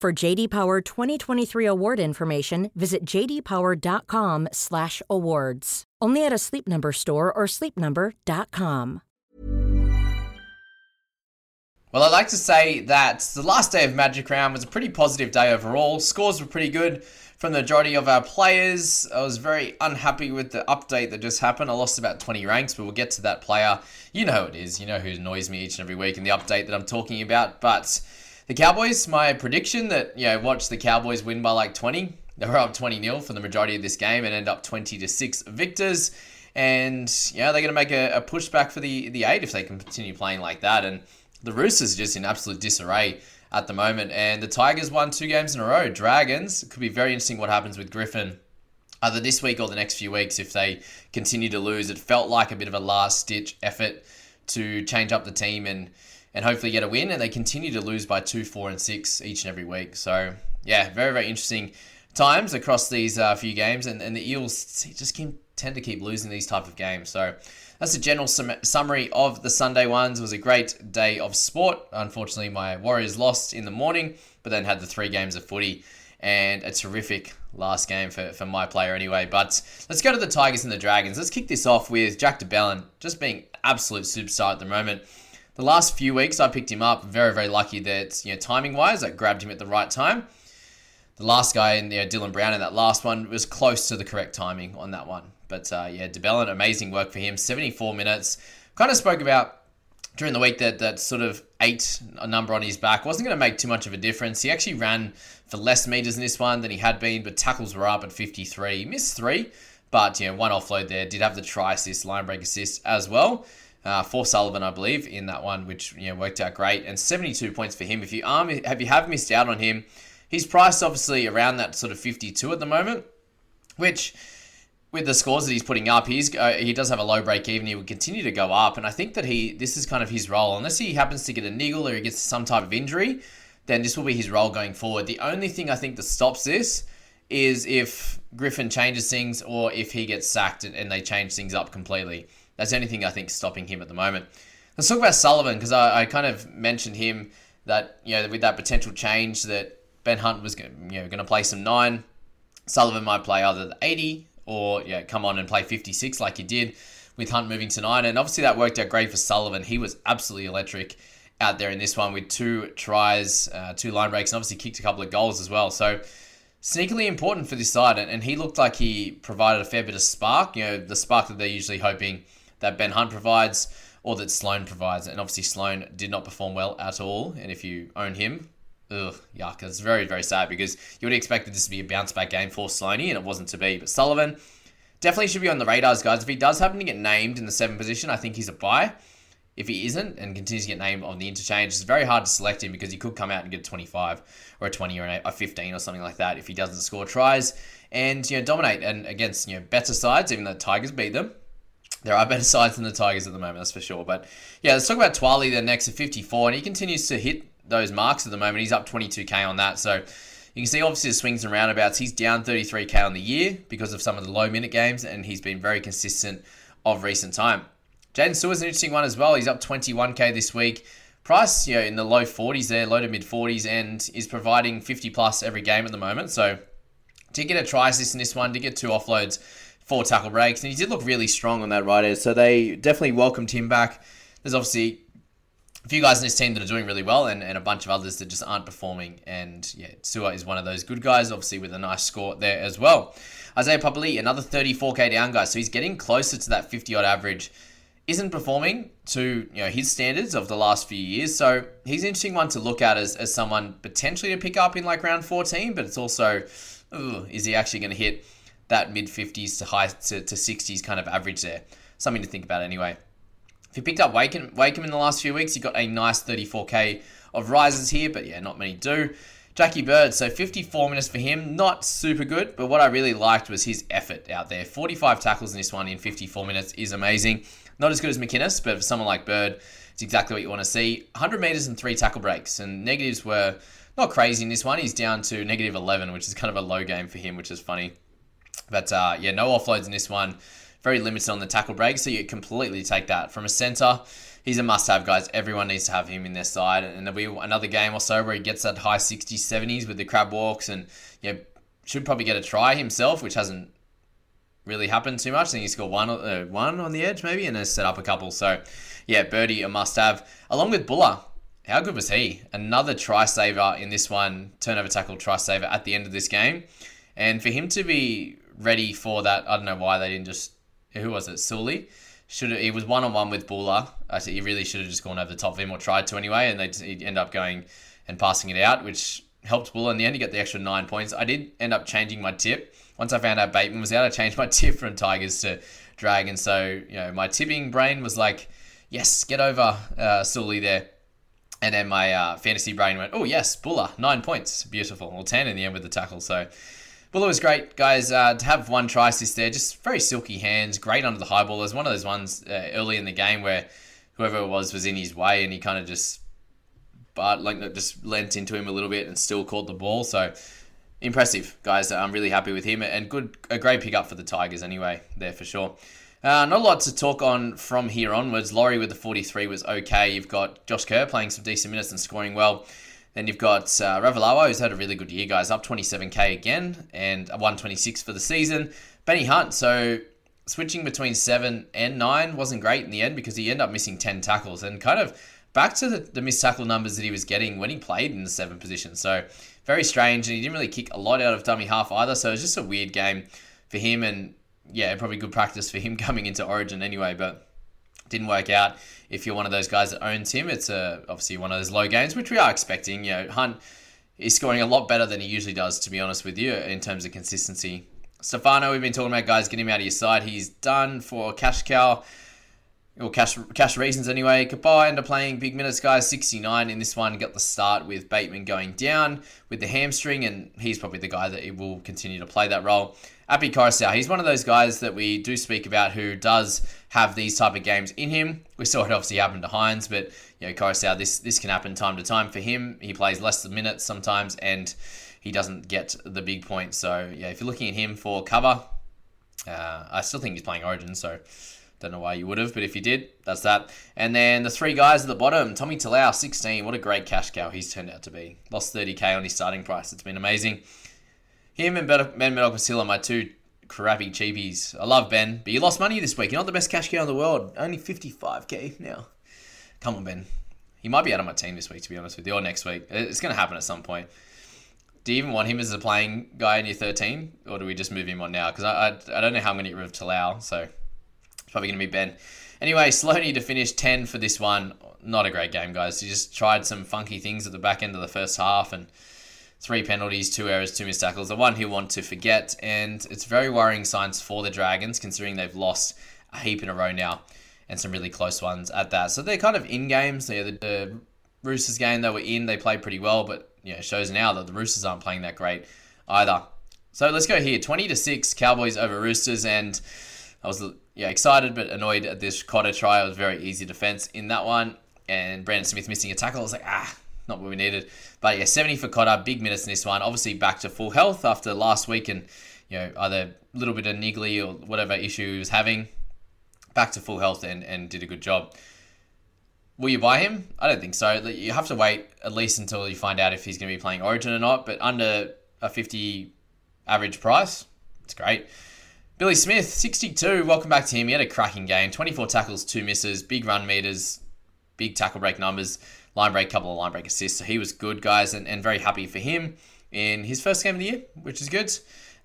For JD Power 2023 award information, visit jdpower.com/awards. Only at a Sleep Number store or sleepnumber.com. Well, I'd like to say that the last day of Magic Round was a pretty positive day overall. Scores were pretty good from the majority of our players. I was very unhappy with the update that just happened. I lost about 20 ranks, but we'll get to that player. You know who it is. You know who annoys me each and every week in the update that I'm talking about. But the Cowboys, my prediction that, you know, watch the Cowboys win by like 20. They were up 20 0 for the majority of this game and end up 20 to 6 victors. And, yeah, they're going to make a, a pushback for the, the 8 if they can continue playing like that. And the Roosters just in absolute disarray at the moment. And the Tigers won two games in a row. Dragons, it could be very interesting what happens with Griffin either this week or the next few weeks if they continue to lose. It felt like a bit of a last stitch effort to change up the team and and hopefully get a win. And they continue to lose by two, four, and six each and every week. So yeah, very very interesting times across these uh, few games. And and the Eels just tend to keep losing these type of games. So that's a general sum- summary of the Sunday ones. It was a great day of sport. Unfortunately, my Warriors lost in the morning, but then had the three games of footy and a terrific last game for, for my player anyway. But let's go to the Tigers and the Dragons. Let's kick this off with Jack de Belin just being absolute superstar at the moment. The last few weeks I picked him up. Very, very lucky that, you know, timing wise, I grabbed him at the right time. The last guy in you know, Dylan Brown in that last one was close to the correct timing on that one. But uh, yeah, de Belin, amazing work for him. 74 minutes. Kind of spoke about during the week that that sort of eight a number on his back wasn't going to make too much of a difference. He actually ran for less meters in this one than he had been, but tackles were up at 53. He missed three, but you know one offload there. Did have the try assist, line break assist as well. Uh, for Sullivan, I believe, in that one, which you know worked out great, and 72 points for him. If you are have you have missed out on him, he's priced obviously around that sort of 52 at the moment, which with the scores that he's putting up, he's uh, he does have a low break even. He will continue to go up, and I think that he this is kind of his role. Unless he happens to get a niggle or he gets some type of injury, then this will be his role going forward. The only thing I think that stops this is if Griffin changes things or if he gets sacked and, and they change things up completely. That's the only thing I think stopping him at the moment. Let's talk about Sullivan because I, I kind of mentioned him that you know with that potential change that Ben Hunt was you know going to play some nine. Sullivan might play either the 80 or yeah, come on and play 56 like he did with Hunt moving to nine. And obviously that worked out great for Sullivan. He was absolutely electric out there in this one with two tries, uh, two line breaks, and obviously kicked a couple of goals as well. So sneakily important for this side, and, and he looked like he provided a fair bit of spark. You know, the spark that they're usually hoping that Ben Hunt provides or that Sloan provides. And obviously Sloan did not perform well at all. And if you own him, ugh, yuck. It's very, very sad because you would have expected this to be a bounce back game for Sloaney, and it wasn't to be. But Sullivan definitely should be on the radars, guys. If he does happen to get named in the seven position, I think he's a buy. If he isn't and continues to get named on the interchange, it's very hard to select him because he could come out and get a 25 or a 20 or a 15 or something like that if he doesn't score tries and you know dominate and against you know better sides, even though the Tigers beat them. There are better sides than the Tigers at the moment, that's for sure. But yeah, let's talk about Twali then next at 54, and he continues to hit those marks at the moment. He's up 22k on that. So you can see obviously the swings and roundabouts. He's down 33k on the year because of some of the low minute games, and he's been very consistent of recent time. Jaden Stewart's an interesting one as well. He's up 21k this week. Price, you know, in the low 40s there, low to mid 40s, and is providing 50 plus every game at the moment. So to get a try assist in this one, to get two offloads, four tackle breaks, and he did look really strong on that right edge. So they definitely welcomed him back. There's obviously a few guys in this team that are doing really well, and, and a bunch of others that just aren't performing. And yeah, Sua is one of those good guys, obviously with a nice score there as well. Isaiah Papali, another 34k down guy, so he's getting closer to that 50 odd average. Isn't performing to you know his standards of the last few years, so he's an interesting one to look at as, as someone potentially to pick up in like round 14. But it's also, ooh, is he actually going to hit that mid 50s to high to, to 60s kind of average there? Something to think about anyway. If you picked up Wakeham, Wakeham in the last few weeks, you got a nice 34k of rises here, but yeah, not many do. Jackie Bird, so 54 minutes for him, not super good, but what I really liked was his effort out there. 45 tackles in this one in 54 minutes is amazing. Not as good as McInnes, but for someone like Bird, it's exactly what you want to see. 100 meters and three tackle breaks, and negatives were not crazy in this one. He's down to negative 11, which is kind of a low game for him, which is funny. But uh, yeah, no offloads in this one very limited on the tackle break, so you completely take that from a center. He's a must-have, guys. Everyone needs to have him in their side, and there'll be another game or so where he gets that high 60s, 70s with the crab walks, and yeah, should probably get a try himself, which hasn't really happened too much. I think he scored one, uh, one on the edge maybe, and has set up a couple. So yeah, Birdie a must-have, along with Bula. How good was he? Another try saver in this one, turnover tackle try saver at the end of this game, and for him to be ready for that, I don't know why they didn't just who was it? Sully. Should he was one on one with Bula. Actually, he really should have just gone over the top of him or tried to anyway, and they end up going and passing it out, which helped Bula in the end. He got the extra nine points. I did end up changing my tip once I found out Bateman was out. I changed my tip from Tigers to Dragons. So you know, my tipping brain was like, yes, get over uh, Sully there. And then my uh, fantasy brain went, oh yes, Bula, nine points, beautiful, or ten in the end with the tackle. So well, it was great, guys, uh, to have one try assist there. Just very silky hands, great under the high ball. There's one of those ones uh, early in the game where whoever it was was in his way and he kind of just, but like just lent into him a little bit and still caught the ball. So impressive, guys. I'm really happy with him and good, a great pickup for the Tigers anyway. There for sure. Uh, not a lot to talk on from here onwards. Lawrie with the 43 was okay. You've got Josh Kerr playing some decent minutes and scoring well. Then you've got uh, Ravalawa, who's had a really good year, guys, up 27k again and 126 for the season. Benny Hunt, so switching between seven and nine wasn't great in the end because he ended up missing 10 tackles and kind of back to the, the missed tackle numbers that he was getting when he played in the seven position. So very strange, and he didn't really kick a lot out of dummy half either. So it was just a weird game for him, and yeah, probably good practice for him coming into Origin anyway. But didn't work out. If you're one of those guys that owns him, it's a, obviously one of those low games, which we are expecting. You know, Hunt is scoring a lot better than he usually does, to be honest with you, in terms of consistency. Stefano, we've been talking about guys getting him out of your side. He's done for cash cow or cash cash reasons anyway. Kapai ended up playing big minutes, guys. 69 in this one. Got the start with Bateman going down with the hamstring, and he's probably the guy that will continue to play that role. Api Koroisau, he's one of those guys that we do speak about who does have these type of games in him. We saw it obviously happen to Hynes, but you know Koroisau, this this can happen time to time for him. He plays less than minutes sometimes, and he doesn't get the big points. So yeah, if you're looking at him for cover, uh, I still think he's playing Origin, so don't know why you would have, but if you did, that's that. And then the three guys at the bottom, Tommy Talau, 16. What a great cash cow he's turned out to be. Lost 30k on his starting price. It's been amazing. Him and Ben Murdoch-Masila, my two crappy cheapies. I love Ben, but you lost money this week. You're not the best cash cow in the world. Only 55k now. Come on, Ben. He might be out of my team this week, to be honest with you, or next week. Uh, it's going to happen at some point. Do you even want him as a playing guy in your 13, or do we just move him on now? Because I, I, I, don't know how I'm going to get rid of Talau, so probably going to be Ben. Anyway, Sloaney to finish 10 for this one. Not a great game, guys. He just tried some funky things at the back end of the first half and three penalties, two errors, two missed tackles. The one he'll want to forget, and it's very worrying signs for the Dragons considering they've lost a heap in a row now, and some really close ones at that. So they're kind of in games. Yeah, the, the Roosters game they were in, they played pretty well, but yeah, it shows now that the Roosters aren't playing that great either. So let's go here, twenty to six, Cowboys over Roosters, and I was yeah excited but annoyed at this Cotter try. It was very easy defense in that one, and Brandon Smith missing a tackle. I was like, ah, not what we needed. But yeah, 70 for Cotter, big minutes in this one. Obviously back to full health after last week and, you know, either a little bit of niggly or whatever issue he was having. Back to full health and, and did a good job. Will you buy him? I don't think so. You have to wait at least until you find out if he's going to be playing Origin or not. But under a 50 average price, it's great. Billy Smith, 62. Welcome back to him. He had a cracking game. 24 tackles, two misses, big run meters, big tackle break numbers, line break, couple of line break assists. So he was good, guys, and, and very happy for him in his first game of the year, which is good.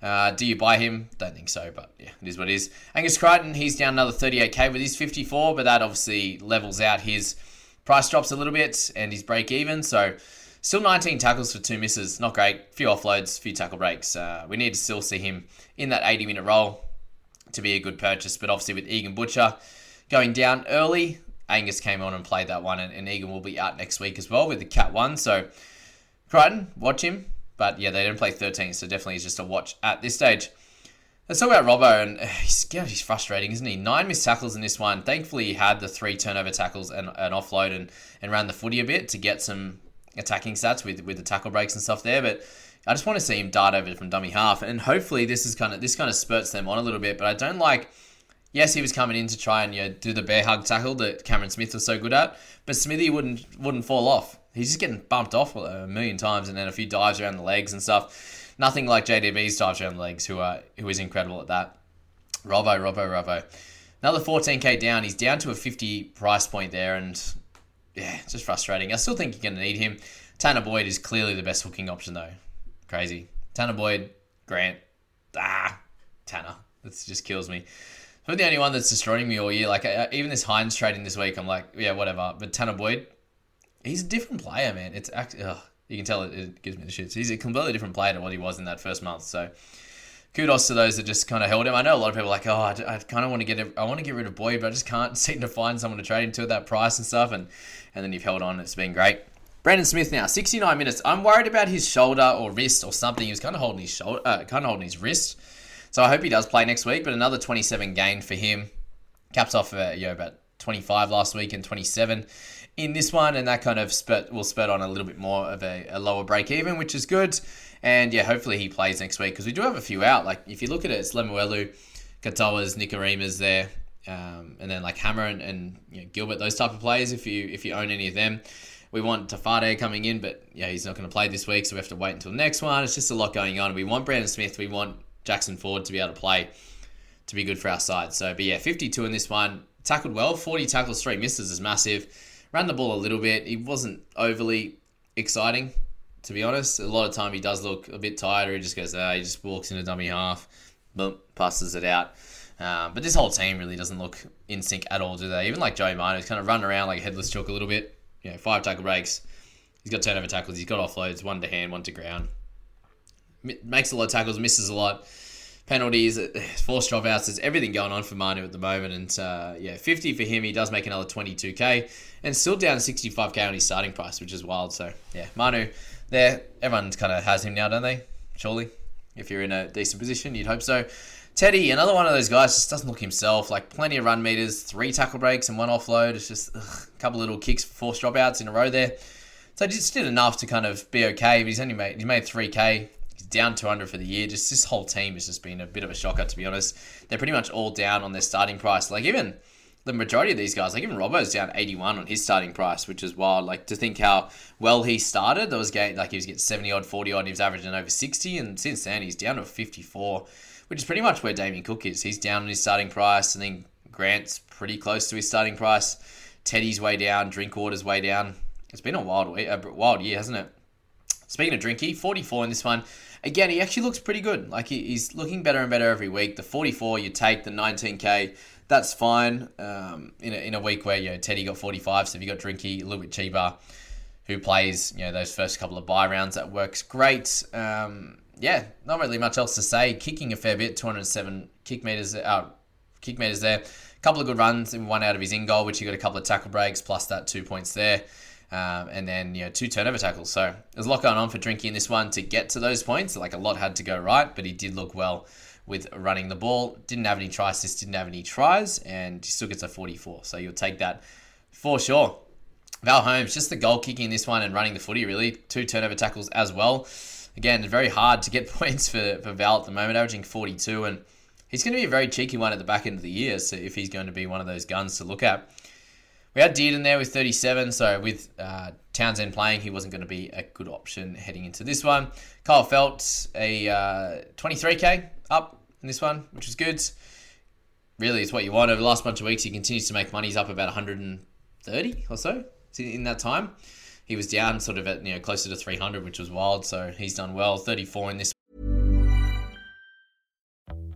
Uh, do you buy him? Don't think so, but yeah, it is what it is. Angus Crichton, he's down another 38k with his 54, but that obviously levels out his price drops a little bit and his break even. So still 19 tackles for two misses, not great. Few offloads, few tackle breaks. Uh, we need to still see him in that 80 minute role to be a good purchase, but obviously with Egan Butcher going down early, Angus came on and played that one, and, and Egan will be out next week as well with the Cat one. So Crichton, watch him. But yeah, they didn't play 13, so definitely just a watch at this stage. Let's talk about Robbo, and uh, he's, yeah, he's frustrating, isn't he? Nine missed tackles in this one. Thankfully, he had the three turnover tackles and an offload and, and ran the footy a bit to get some attacking stats with, with the tackle breaks and stuff there. But I just want to see him dart over from dummy half, and hopefully this is kind of this kind of spurts them on a little bit. But I don't like. Yes, he was coming in to try and you know, do the bear hug tackle that Cameron Smith was so good at, but Smithy wouldn't wouldn't fall off. He's just getting bumped off a million times, and then a few dives around the legs and stuff. Nothing like JDB's dives around the legs, who are who is incredible at that. Robbo, Robbo, Robbo. Another 14k down. He's down to a 50 price point there, and yeah, it's just frustrating. I still think you're going to need him. Tanah Boyd is clearly the best hooking option, though. Crazy. Tanah Boyd, Grant. Ah, Tanah. That just kills me. But the only one that's destroying me all year. Like even this Hynes trading this week, I'm like, yeah, whatever. But Tanah Boyd, he's a different player, man. It's actually, you can tell it, it, gives me the shits. He's a completely different player to what he was in that first month. So kudos to those that just kind of held him. I know a lot of people are like, oh, I, kind of want to get, I want to get rid of Boyd, but I just can't seem to find someone to trade into at that price and stuff. And and then you've held on. It's been great. Brandon Smith now, 69 minutes. I'm worried about his shoulder or wrist or something. He was kind of holding his shoulder, uh, kind of holding his wrist. So I hope he does play next week. But another 27 gain for him. Caps off uh, you know, about 25 last week and 27 in this one, and that kind of spurt will spurt on a little bit more of a, a lower break even, which is good. And yeah, hopefully he plays next week because we do have a few out. Like if you look at it, it's Lemuelu, Katoa's, Nikorima's there, um, and then like Hammer and, and you know, Gilbert, those type of players. If you if you own any of them, we want Tafade coming in, but yeah, he's not going to play this week, so we have to wait until next one. It's just a lot going on. We want Brandon Smith, we want Jackson Ford to be able to play to be good for our side. So, but yeah, 52 in this one. Tackled well, 40 tackles, three misses is massive. Ran the ball a little bit. He wasn't overly exciting, to be honest. A lot of time he does look a bit tired, or he just goes, ah, he just walks in a dummy half, boom, passes it out. Um, but this whole team really doesn't look in sync at all, do they? Even like Joey Manu, he's kind of running around like a headless chook a little bit. You know, five tackle breaks. He's got turnover tackles. He's got offloads, one to hand, one to ground. Makes a lot of tackles, misses a lot. Penalties, forced dropouts. There's everything going on for Manu at the moment. And uh, yeah, 50 for him. He does make another 22k and still down 65k on his starting price, which is wild. So yeah, Manu there. Everyone kind of has him now, don't they? Surely, if you're in a decent position, you'd hope so. Teddy, another one of those guys, just doesn't look himself. Like plenty of run meters, three tackle breaks and one offload. It's just ugh, a couple little kicks for forced dropouts in a row there. So just did enough to kind of be okay. But he's only made he made three k. He's down 200 for the year. Just this whole team has just been a bit of a shocker to be honest. They're pretty much all down on their starting price. Like even the majority of these guys, like even Robbo's down 81 on his starting price, which is wild. Like to think how well he started, was game like he was getting 70 odd, 40 odd, he was averaging over 60, and since then he's down to 54 which is pretty much where Damien Cook is. He's down on his starting price. I think Grant's pretty close to his starting price. Teddy's way down. Drinkwater's way down. It's been a wild week, a wild year, hasn't it? Speaking of Drinky, 44 in this one. Again, he actually looks pretty good. Like he's looking better and better every week. The 44 you take, the 19k, that's fine. Um, in, a, in a week where you know Teddy got 45, so if you got Drinky a little bit cheaper, who plays you know those first couple of buy rounds, that works great. Um, yeah, not really much else to say. Kicking a fair bit, 207 kick meters, uh, kick meters there. A couple of good runs one out of his in goal, which he got a couple of tackle breaks plus that two points there. Um, and then you know two turnover tackles. So there's a lot going on for Drinky in this one to get to those points. Like a lot had to go right, but he did look well with running the ball. Didn't have any try assists, didn't have any tries, and he still gets a 44. So you'll take that for sure. Val Holmes, just the goal kicking in this one and running the footy, really. Two turnover tackles as well. Again, very hard to get points for, for Val at the moment, averaging 42. And he's going to be a very cheeky one at the back end of the year, so if he's going to be one of those guns to look at. We had Dearden there with 37, so with uh, Townsend playing, he wasn't going to be a good option heading into this one. Kyle Feldt, a uh, 23k up in this one, which is good. Really, it's what you want. Over the last bunch of weeks, he continues to make money. He's up about 130 or so in that time. He was down sort of at you know closer to 300, which was wild. So he's done well. 34 in this.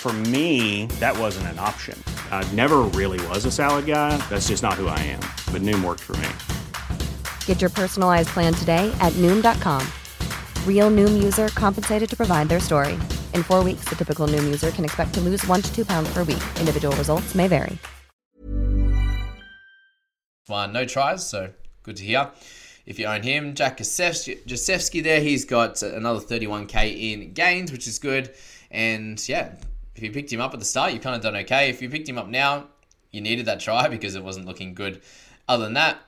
For me, that wasn't an option. I never really was a salad guy. That's just not who I am. But Noom worked for me. Get your personalized plan today at Noom.com. Real Noom user compensated to provide their story. In four weeks, the typical Noom user can expect to lose one to two pounds per week. Individual results may vary. One, no tries, so good to hear. If you own him, Jack Gosiewski there, he's got another 31k in gains, which is good. And yeah, if you picked him up at the start, you kind of done okay. If you picked him up now, you needed that try because it wasn't looking good. Other than that,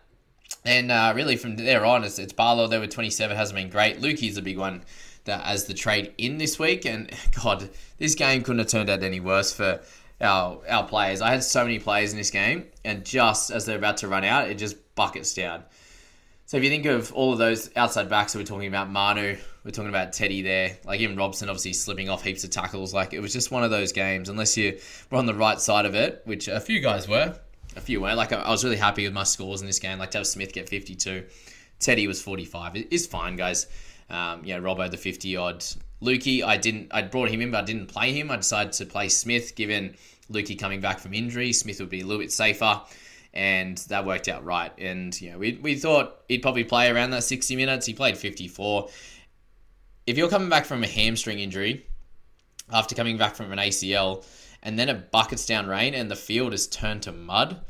and uh, really from there on, it's, it's Barlow there with 27 hasn't been great. Luki's a big one that as the trade in this week, and God, this game couldn't have turned out any worse for our our players. I had so many players in this game, and just as they're about to run out, it just buckets down. So if you think of all of those outside backs that we're talking about, Manu, we're talking about Teddy there, like even Robson obviously slipping off heaps of tackles. Like it was just one of those games, unless you were on the right side of it, which a few guys were, a few were. Like I was really happy with my scores in this game. Like to have Smith get 52, Teddy was 45. It is fine, guys. Um, yeah, Robbo the 50 odd. Luki, I didn't. I brought him in, but I didn't play him. I decided to play Smith, given Luki coming back from injury. Smith would be a little bit safer and that worked out right. And you know, we, we thought he'd probably play around that 60 minutes. He played 54. If you're coming back from a hamstring injury after coming back from an ACL, and then it buckets down rain and the field is turned to mud,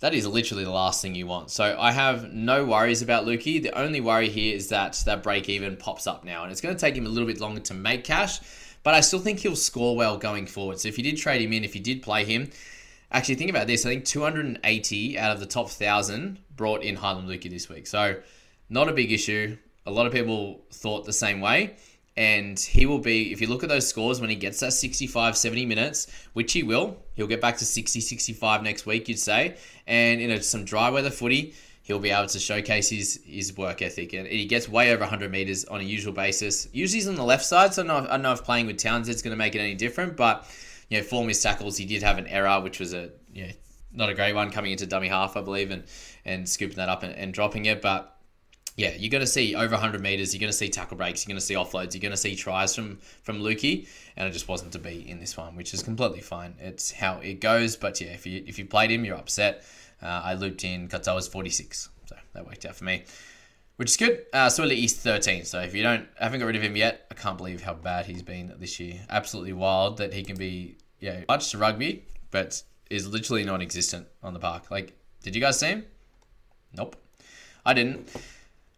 that is literally the last thing you want. So I have no worries about Luki. The only worry here is that that break even pops up now, and it's going to take him a little bit longer to make cash. But I still think he'll score well going forward. So if you did trade him in, if you did play him, Actually, think about this. I think 280 out of the top 1,000 brought in Heilum Luki this week. So, not a big issue. A lot of people thought the same way. And he will be, if you look at those scores, when he gets that 65, 70 minutes, which he will, he'll get back to 60, 65 next week, you'd say. And in a, some dry weather footy, he'll be able to showcase his, his work ethic. And he gets way over 100 meters on a usual basis. Usually he's on the left side, so I don't know if, I don't know if playing with Townsend's going to make it any different. But you know, four missed tackles. He did have an error, which was a you know, not a great one coming into dummy half, I believe, and and scooping that up and, and dropping it. But yeah, you're going to see over 100 meters. You're going to see tackle breaks. You're going to see offloads. You're going to see tries from from Luki, and it just wasn't to be in this one, which is completely fine. It's how it goes. But yeah, if you if you played him, you're upset. Uh, I looped in Katoa's 46, so that worked out for me which is good. Uh, Suaalii East 13. So if you don't haven't got rid of him yet, I can't believe how bad he's been this year. Absolutely wild that he can be yeah much to rugby, but is literally non-existent on the park. Like, did you guys see him? Nope, I didn't.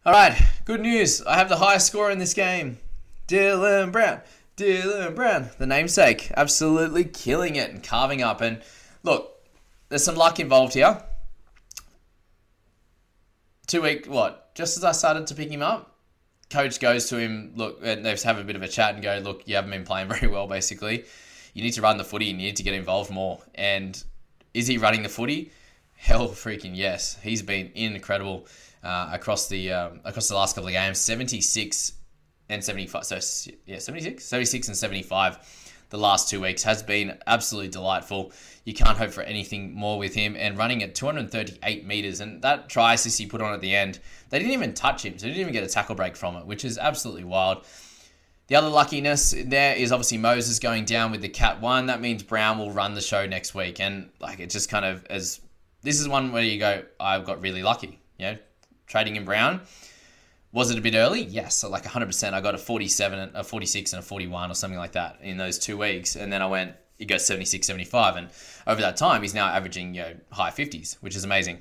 All right, good news. I have the highest score in this game. Dylan Brown. Dylan Brown, the namesake, absolutely killing it and carving up. And look, there's some luck involved here. Two week what? just as I started to pick him up, coach goes to him, look, and they have a bit of a chat and go, look, you haven't been playing very well, basically. You need to run the footy you need to get involved more. And is he running the footy? Hell freaking yes. He's been incredible uh, across the um, across the last couple of games. 76 and 75. So, yeah, 76? 76 and 75 the last two weeks has been absolutely delightful. You can't hope for anything more with him and running at 238 meters. And that try assist he put on at the end, they didn't even touch him, so they didn't even get a tackle break from it, which is absolutely wild. The other luckiness there is obviously Moses going down with the cat one. That means Brown will run the show next week, and like it just kind of as this is one where you go, I've got really lucky, you know, trading in Brown. Was it a bit early? Yes, so like 100%. I got a 47, a 46, and a 41 or something like that in those two weeks. And then I went, he goes 76, 75. And over that time, he's now averaging you know, high 50s, which is amazing.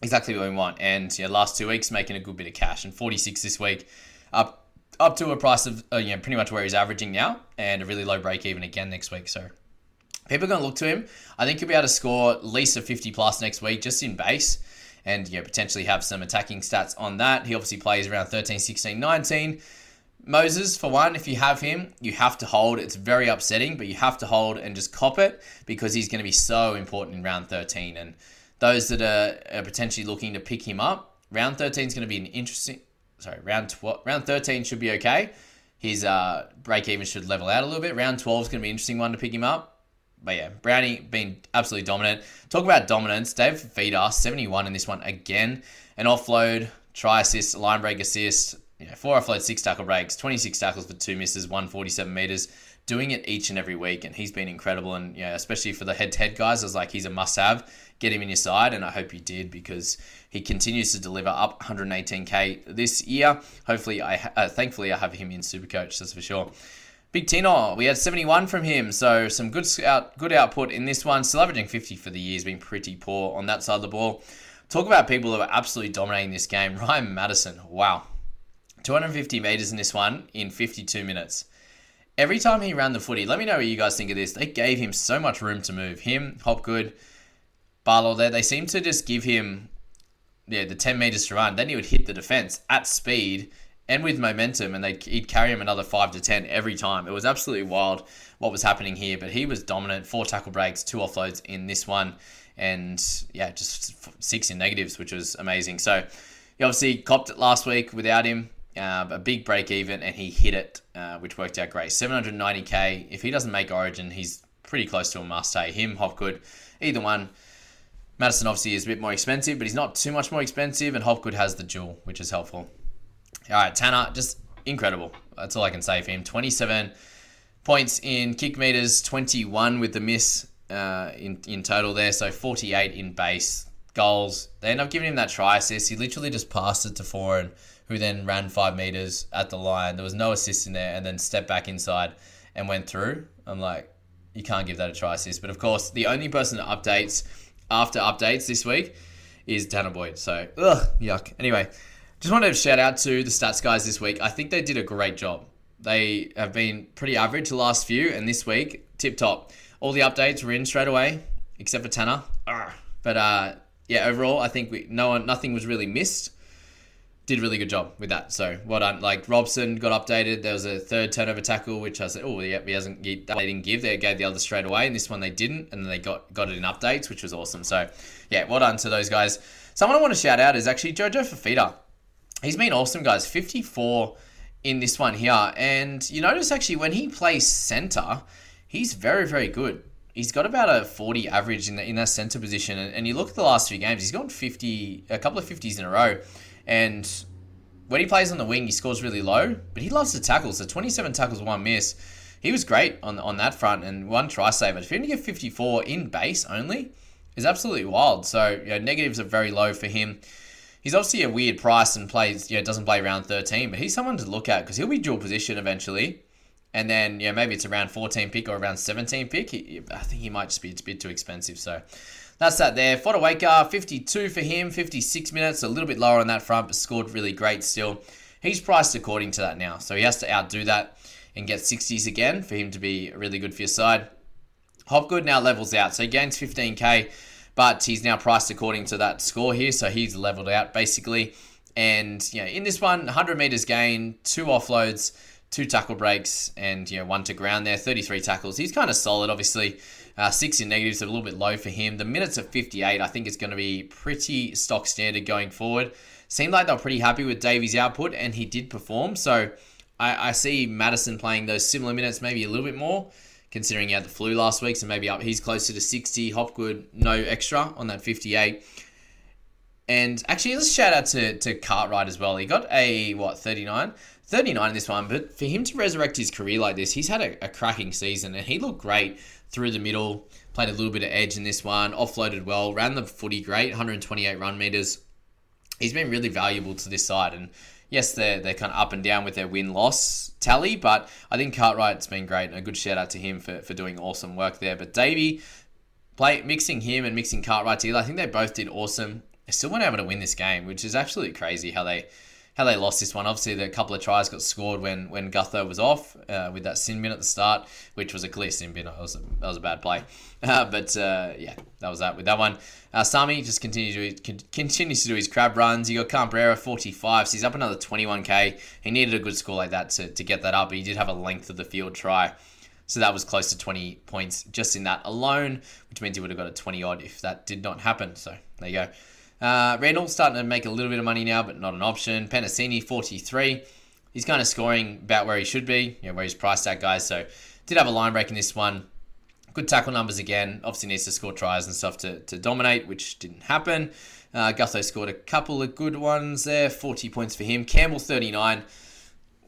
Exactly what we want. And you know, last two weeks, making a good bit of cash. And 46 this week, up up to a price of uh, you know pretty much where he's averaging now, and a really low break even again next week. So people are going to look to him. I think he'll be able to score at least a 50 plus next week just in base and you know, potentially have some attacking stats on that. He obviously plays around 13, 16, 19. Moses, for one, if you have him, you have to hold. It's very upsetting, but you have to hold and just cop it because he's going to be so important in round 13. And those that are, are potentially looking to pick him up, round 13 is going to be an interesting. Sorry, round 12, round 13 should be okay. His uh, break even should level out a little bit. Round 12 is going to be an interesting one to pick him up. But yeah, Brownie been absolutely dominant. Talk about dominance. Dave Fifita, 71 in this one again. An offload, try assist, line break assist, you know, four offload, six tackle breaks, 26 tackles for two misses, 147 meters. Doing it each and every week, and he's been incredible. And yeah, especially for the head-to-head guys, I was like, he's a must-have. Get him in your side, and I hope you did because he continues to deliver up 118k this year. Hopefully, I uh, thankfully I have him in Supercoach. That's for sure. Big Tino, oh, we had 71 from him, so some good out, good output in this one. Still averaging 50 for the year, has been pretty poor on that side of the ball. Talk about people who are absolutely dominating this game. Ryan Matterson, wow. 250 metres in this one in 52 minutes. Every time he ran the footy, let me know what you guys think of this. They gave him so much room to move. Him, Hopgood, Barlow there, they seem to just give him yeah, the 10 metres to run. Then he would hit the defence at speed and with momentum, and they'd, he'd carry him another five to ten every time. It was absolutely wild what was happening here, but he was dominant. Four tackle breaks, two offloads in this one, and yeah, just six in negatives, which was amazing. So he obviously copped it last week without him. Uh, a big break even, and he hit it, uh, which worked out great. 790k. If he doesn't make Origin, he's pretty close to a must. Hey, him, Hopgood, either one. Matterson obviously is a bit more expensive, but he's not too much more expensive, and Hopgood has the jewel, which is helpful. All right, Tanah, just incredible. That's all I can say for him. 27 points in kick meters, 21 with the miss uh, in, in total there. So 48 in base goals. They end up giving him that try assist. He literally just passed it to Foran, who then ran five meters at the line. There was no assist in there, and then stepped back inside and went through. I'm like, you can't give that a try assist. But of course, the only person that updates after updates this week is Tanah Boyd. So, ugh, yuck. Anyway. Just wanted to shout out to the stats guys this week. I think they did a great job. They have been pretty average the last few, and this week, tip top. All the updates were in straight away, except for Tanah. But uh, yeah, overall, I think we no one, nothing was really missed. Did a really good job with that. So well done. Like Robson got updated. There was a third turnover tackle, which I said, oh yeah, he hasn't. They didn't give. They gave the other straight away, and this one they didn't, and then they got got it in updates, which was awesome. So yeah, well done to those guys. Someone I want to shout out is actually Jojo Fifita he's been awesome, guys. 54 in this one here. And you notice actually when he plays center, he's very, very good. He's got about a 40 average in, the, in that center position. And, and you look at the last few games, he's gone 50, a couple of 50s in a row. And when he plays on the wing, he scores really low, but he loves to tackle. So 27 tackles, one miss. He was great on, on that front and one try saver. For him to get 54 in base only is absolutely wild. So you know, negatives are very low for him he's obviously a weird price and plays, know, doesn't play round 13, but he's someone to look at because he'll be dual position eventually. And then, know, maybe it's around 14 pick or around 17 pick. He, I think he might just be a bit too expensive. So that's that there. Fotuaika, 52 for him, 56 minutes, a little bit lower on that front, but scored really great still. He's priced according to that now. So he has to outdo that and get 60s again for him to be really good for your side. Hopgood now levels out. So he gains 15k but he's now priced according to that score here, so he's leveled out basically. And know, in this one, 100 meters gain, two offloads, two tackle breaks, and you know, one to ground there, 33 tackles. He's kind of solid, obviously. Uh, six in negatives, a little bit low for him. The minutes of 58, I think, is going to be pretty stock standard going forward. Seemed like they were pretty happy with Davies' output, and he did perform. So I, I see Matterson playing those similar minutes, maybe a little bit more considering he had the flu last week, so maybe up he's closer to 60. Hopgood, no extra on that 58. And actually, let's shout out to, to Cartwright as well. He got a, what, 39? 39 in this one, but for him to resurrect his career like this, he's had a, a cracking season and he looked great through the middle, played a little bit of edge in this one, offloaded well, ran the footy great, 128 run meters. He's been really valuable to this side and yes, they're they're kind of up and down with their win loss tally, but I think Cartwright's been great and a good shout out to him for, for doing awesome work there. But Davey, play mixing him and mixing Cartwright together, I think they both did awesome. They still weren't able to win this game, which is absolutely crazy how they how they lost this one. Obviously, the couple of tries got scored when when Gutho was off uh, with that sin bin at the start, which was a clear sin bin. That was a, that was a bad play, uh, but uh, yeah, that was that with that one. Uh, Sami just continues to continues to do his crab runs. You got Khan-Pereira 45, so he's up another 21k. He needed a good score like that to, to get that up, but he did have a length of the field try. So that was close to 20 points just in that alone, which means he would have got a 20 odd if that did not happen. So there you go. Uh, Randall starting to make a little bit of money now, but not an option. Penisini, 43. He's kind of scoring about where he should be, you know, where he's priced at, guys. So did have a line break in this one. Good tackle numbers again. Obviously needs to score tries and stuff to, to dominate, which didn't happen. Uh, Gutho scored a couple of good ones there. 40 points for him. Campbell, 39.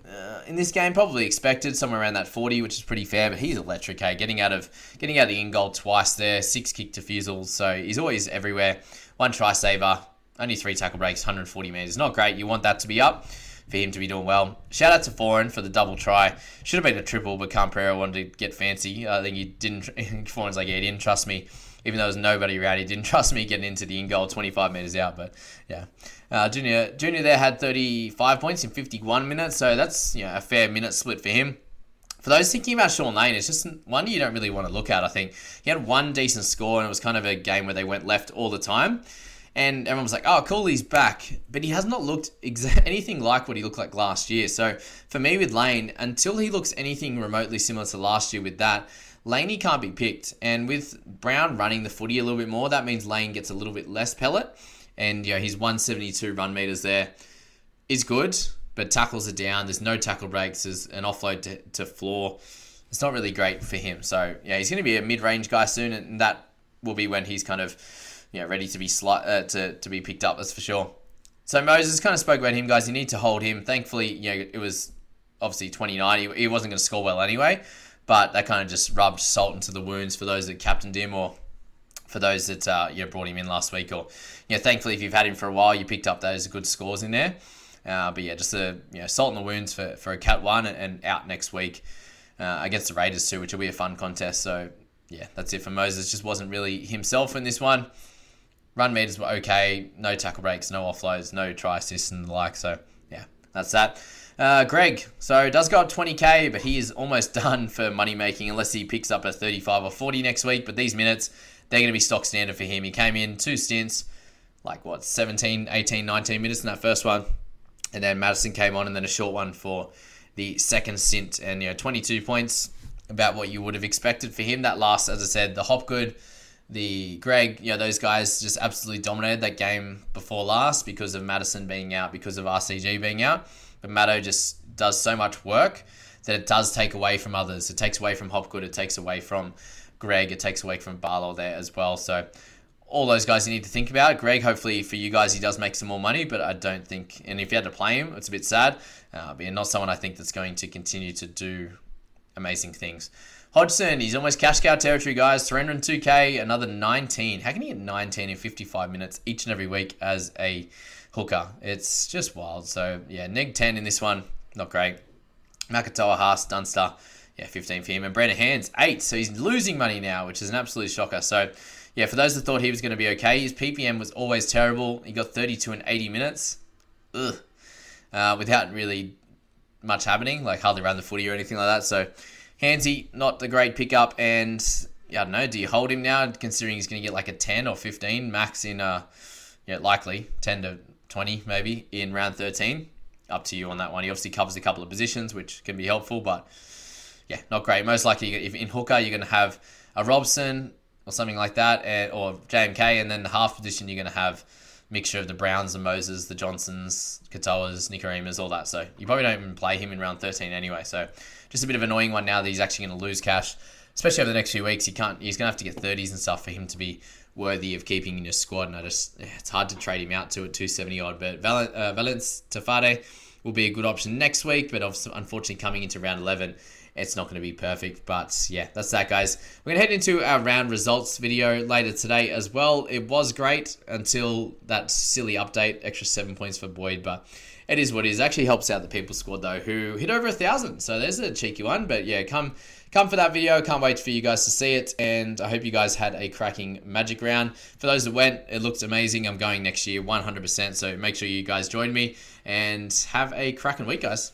Uh, in this game, probably expected somewhere around that 40, which is pretty fair. But he's electric, hey, getting out of getting out of the in goal twice there, six kick defusals, so he's always everywhere one try saver, only three tackle breaks, 140 metres. Not great. You want that to be up for him to be doing well. Shout out to Foran for the double try. Should have been a triple, but Khan-Pereira wanted to get fancy. I think he didn't. Foran's like, yeah, he didn't trust me. Even though there was nobody around, he didn't trust me getting into the in goal 25 metres out. But yeah, uh, Junior Junior there had 35 points in 51 minutes, so that's you know a fair minute split for him. For those thinking about Shaun Lane, it's just one you don't really want to look at. I think he had one decent score, and it was kind of a game where they went left all the time. And everyone was like, "Oh, cool, he's back," but he has not looked exa- anything like what he looked like last year. So for me, with Lane, until he looks anything remotely similar to last year with that, Laney can't be picked. And with Brown running the footy a little bit more, that means Lane gets a little bit less pellet. And you know, his 172 run meters there is good but tackles are down. There's no tackle breaks. There's an offload to, to floor. It's not really great for him. So yeah, he's going to be a mid-range guy soon, and that will be when he's kind of you know ready to be sli- uh, to to be picked up. That's for sure. So Moses kind of spoke about him, guys. You need to hold him. Thankfully, you know it was obviously 29. He, he wasn't going to score well anyway, but that kind of just rubbed salt into the wounds for those that captained him or for those that uh, you know, brought him in last week. Or you know, thankfully, if you've had him for a while, you picked up those good scores in there. Uh, but yeah, just a you know, salt in the wounds for, for a cat one and out next week uh, against the Raiders too, which will be a fun contest. So yeah, that's it for Moses. Just wasn't really himself in this one. Run meters were okay, no tackle breaks, no offloads, no try assists and the like. So yeah, that's that. Uh, Greg, so does go up 20k, but he is almost done for money making unless he picks up a 35 or 40 next week. But these minutes, they're going to be stock standard for him. He came in two stints, like what, 17, 18, 19 minutes in that first one and then Matterson came on, and then a short one for the second stint, and you know, 22 points, about what you would have expected for him. That last, as I said, the Hopgood, the Greg, you know, those guys just absolutely dominated that game before last because of Matterson being out, because of RCG being out. But Maddo just does so much work that it does take away from others. It takes away from Hopgood, it takes away from Greg, it takes away from Barlow there as well. So all those guys you need to think about. Greg, hopefully for you guys, he does make some more money, but I don't think, and if you had to play him, it's a bit sad. Uh, but not someone I think that's going to continue to do amazing things. Hodgson, he's almost cash cow territory, guys. 302k, another 19. How can he get 19 in 55 minutes each and every week as a hooker? It's just wild. So, yeah, neg 10 in this one, not great. Makatoa, Haas, Dunster, yeah, 15 for him. And Brendan Hands, 8. So he's losing money now, which is an absolute shocker. So, yeah, for those that thought he was going to be okay, his PPM was always terrible. He got 32 in 80 minutes. Ugh. Uh, without really much happening, like hardly around the footy or anything like that. So, Hansy, not a great pickup. And, yeah, I don't know, do you hold him now, considering he's going to get like a 10 or 15 max in, uh, yeah, likely 10 to 20 maybe in round 13? Up to you on that one. He obviously covers a couple of positions, which can be helpful, but yeah, not great. Most likely, if in hooker, you're going to have a Robson, or something like that, and, or JMK, and then the half position you're going to have mixture of the Browns and Moses, the Johnsons, Katoas, Nikorimas, all that. So you probably don't even play him in round 13 anyway. So just a bit of an annoying one now that he's actually going to lose cash, especially over the next few weeks. He can't. He's going to have to get 30s and stuff for him to be worthy of keeping in your squad. And I just, it's hard to trade him out to at 270 odd. But uh, Valence Tafade will be a good option next week, but unfortunately coming into round 11 it's not going to be perfect. But yeah, that's that, guys. We're going to head into our round results video later today as well. It was great until that silly update, extra seven points for Boyd, but it is what it is. Actually helps out the people squad though, who hit over a thousand. So there's a cheeky one. But yeah, come come for that video. Can't wait for you guys to see it. And I hope you guys had a cracking magic round. For those that went, it looked amazing. I'm going next year 100%. So make sure you guys join me and have a cracking week, guys.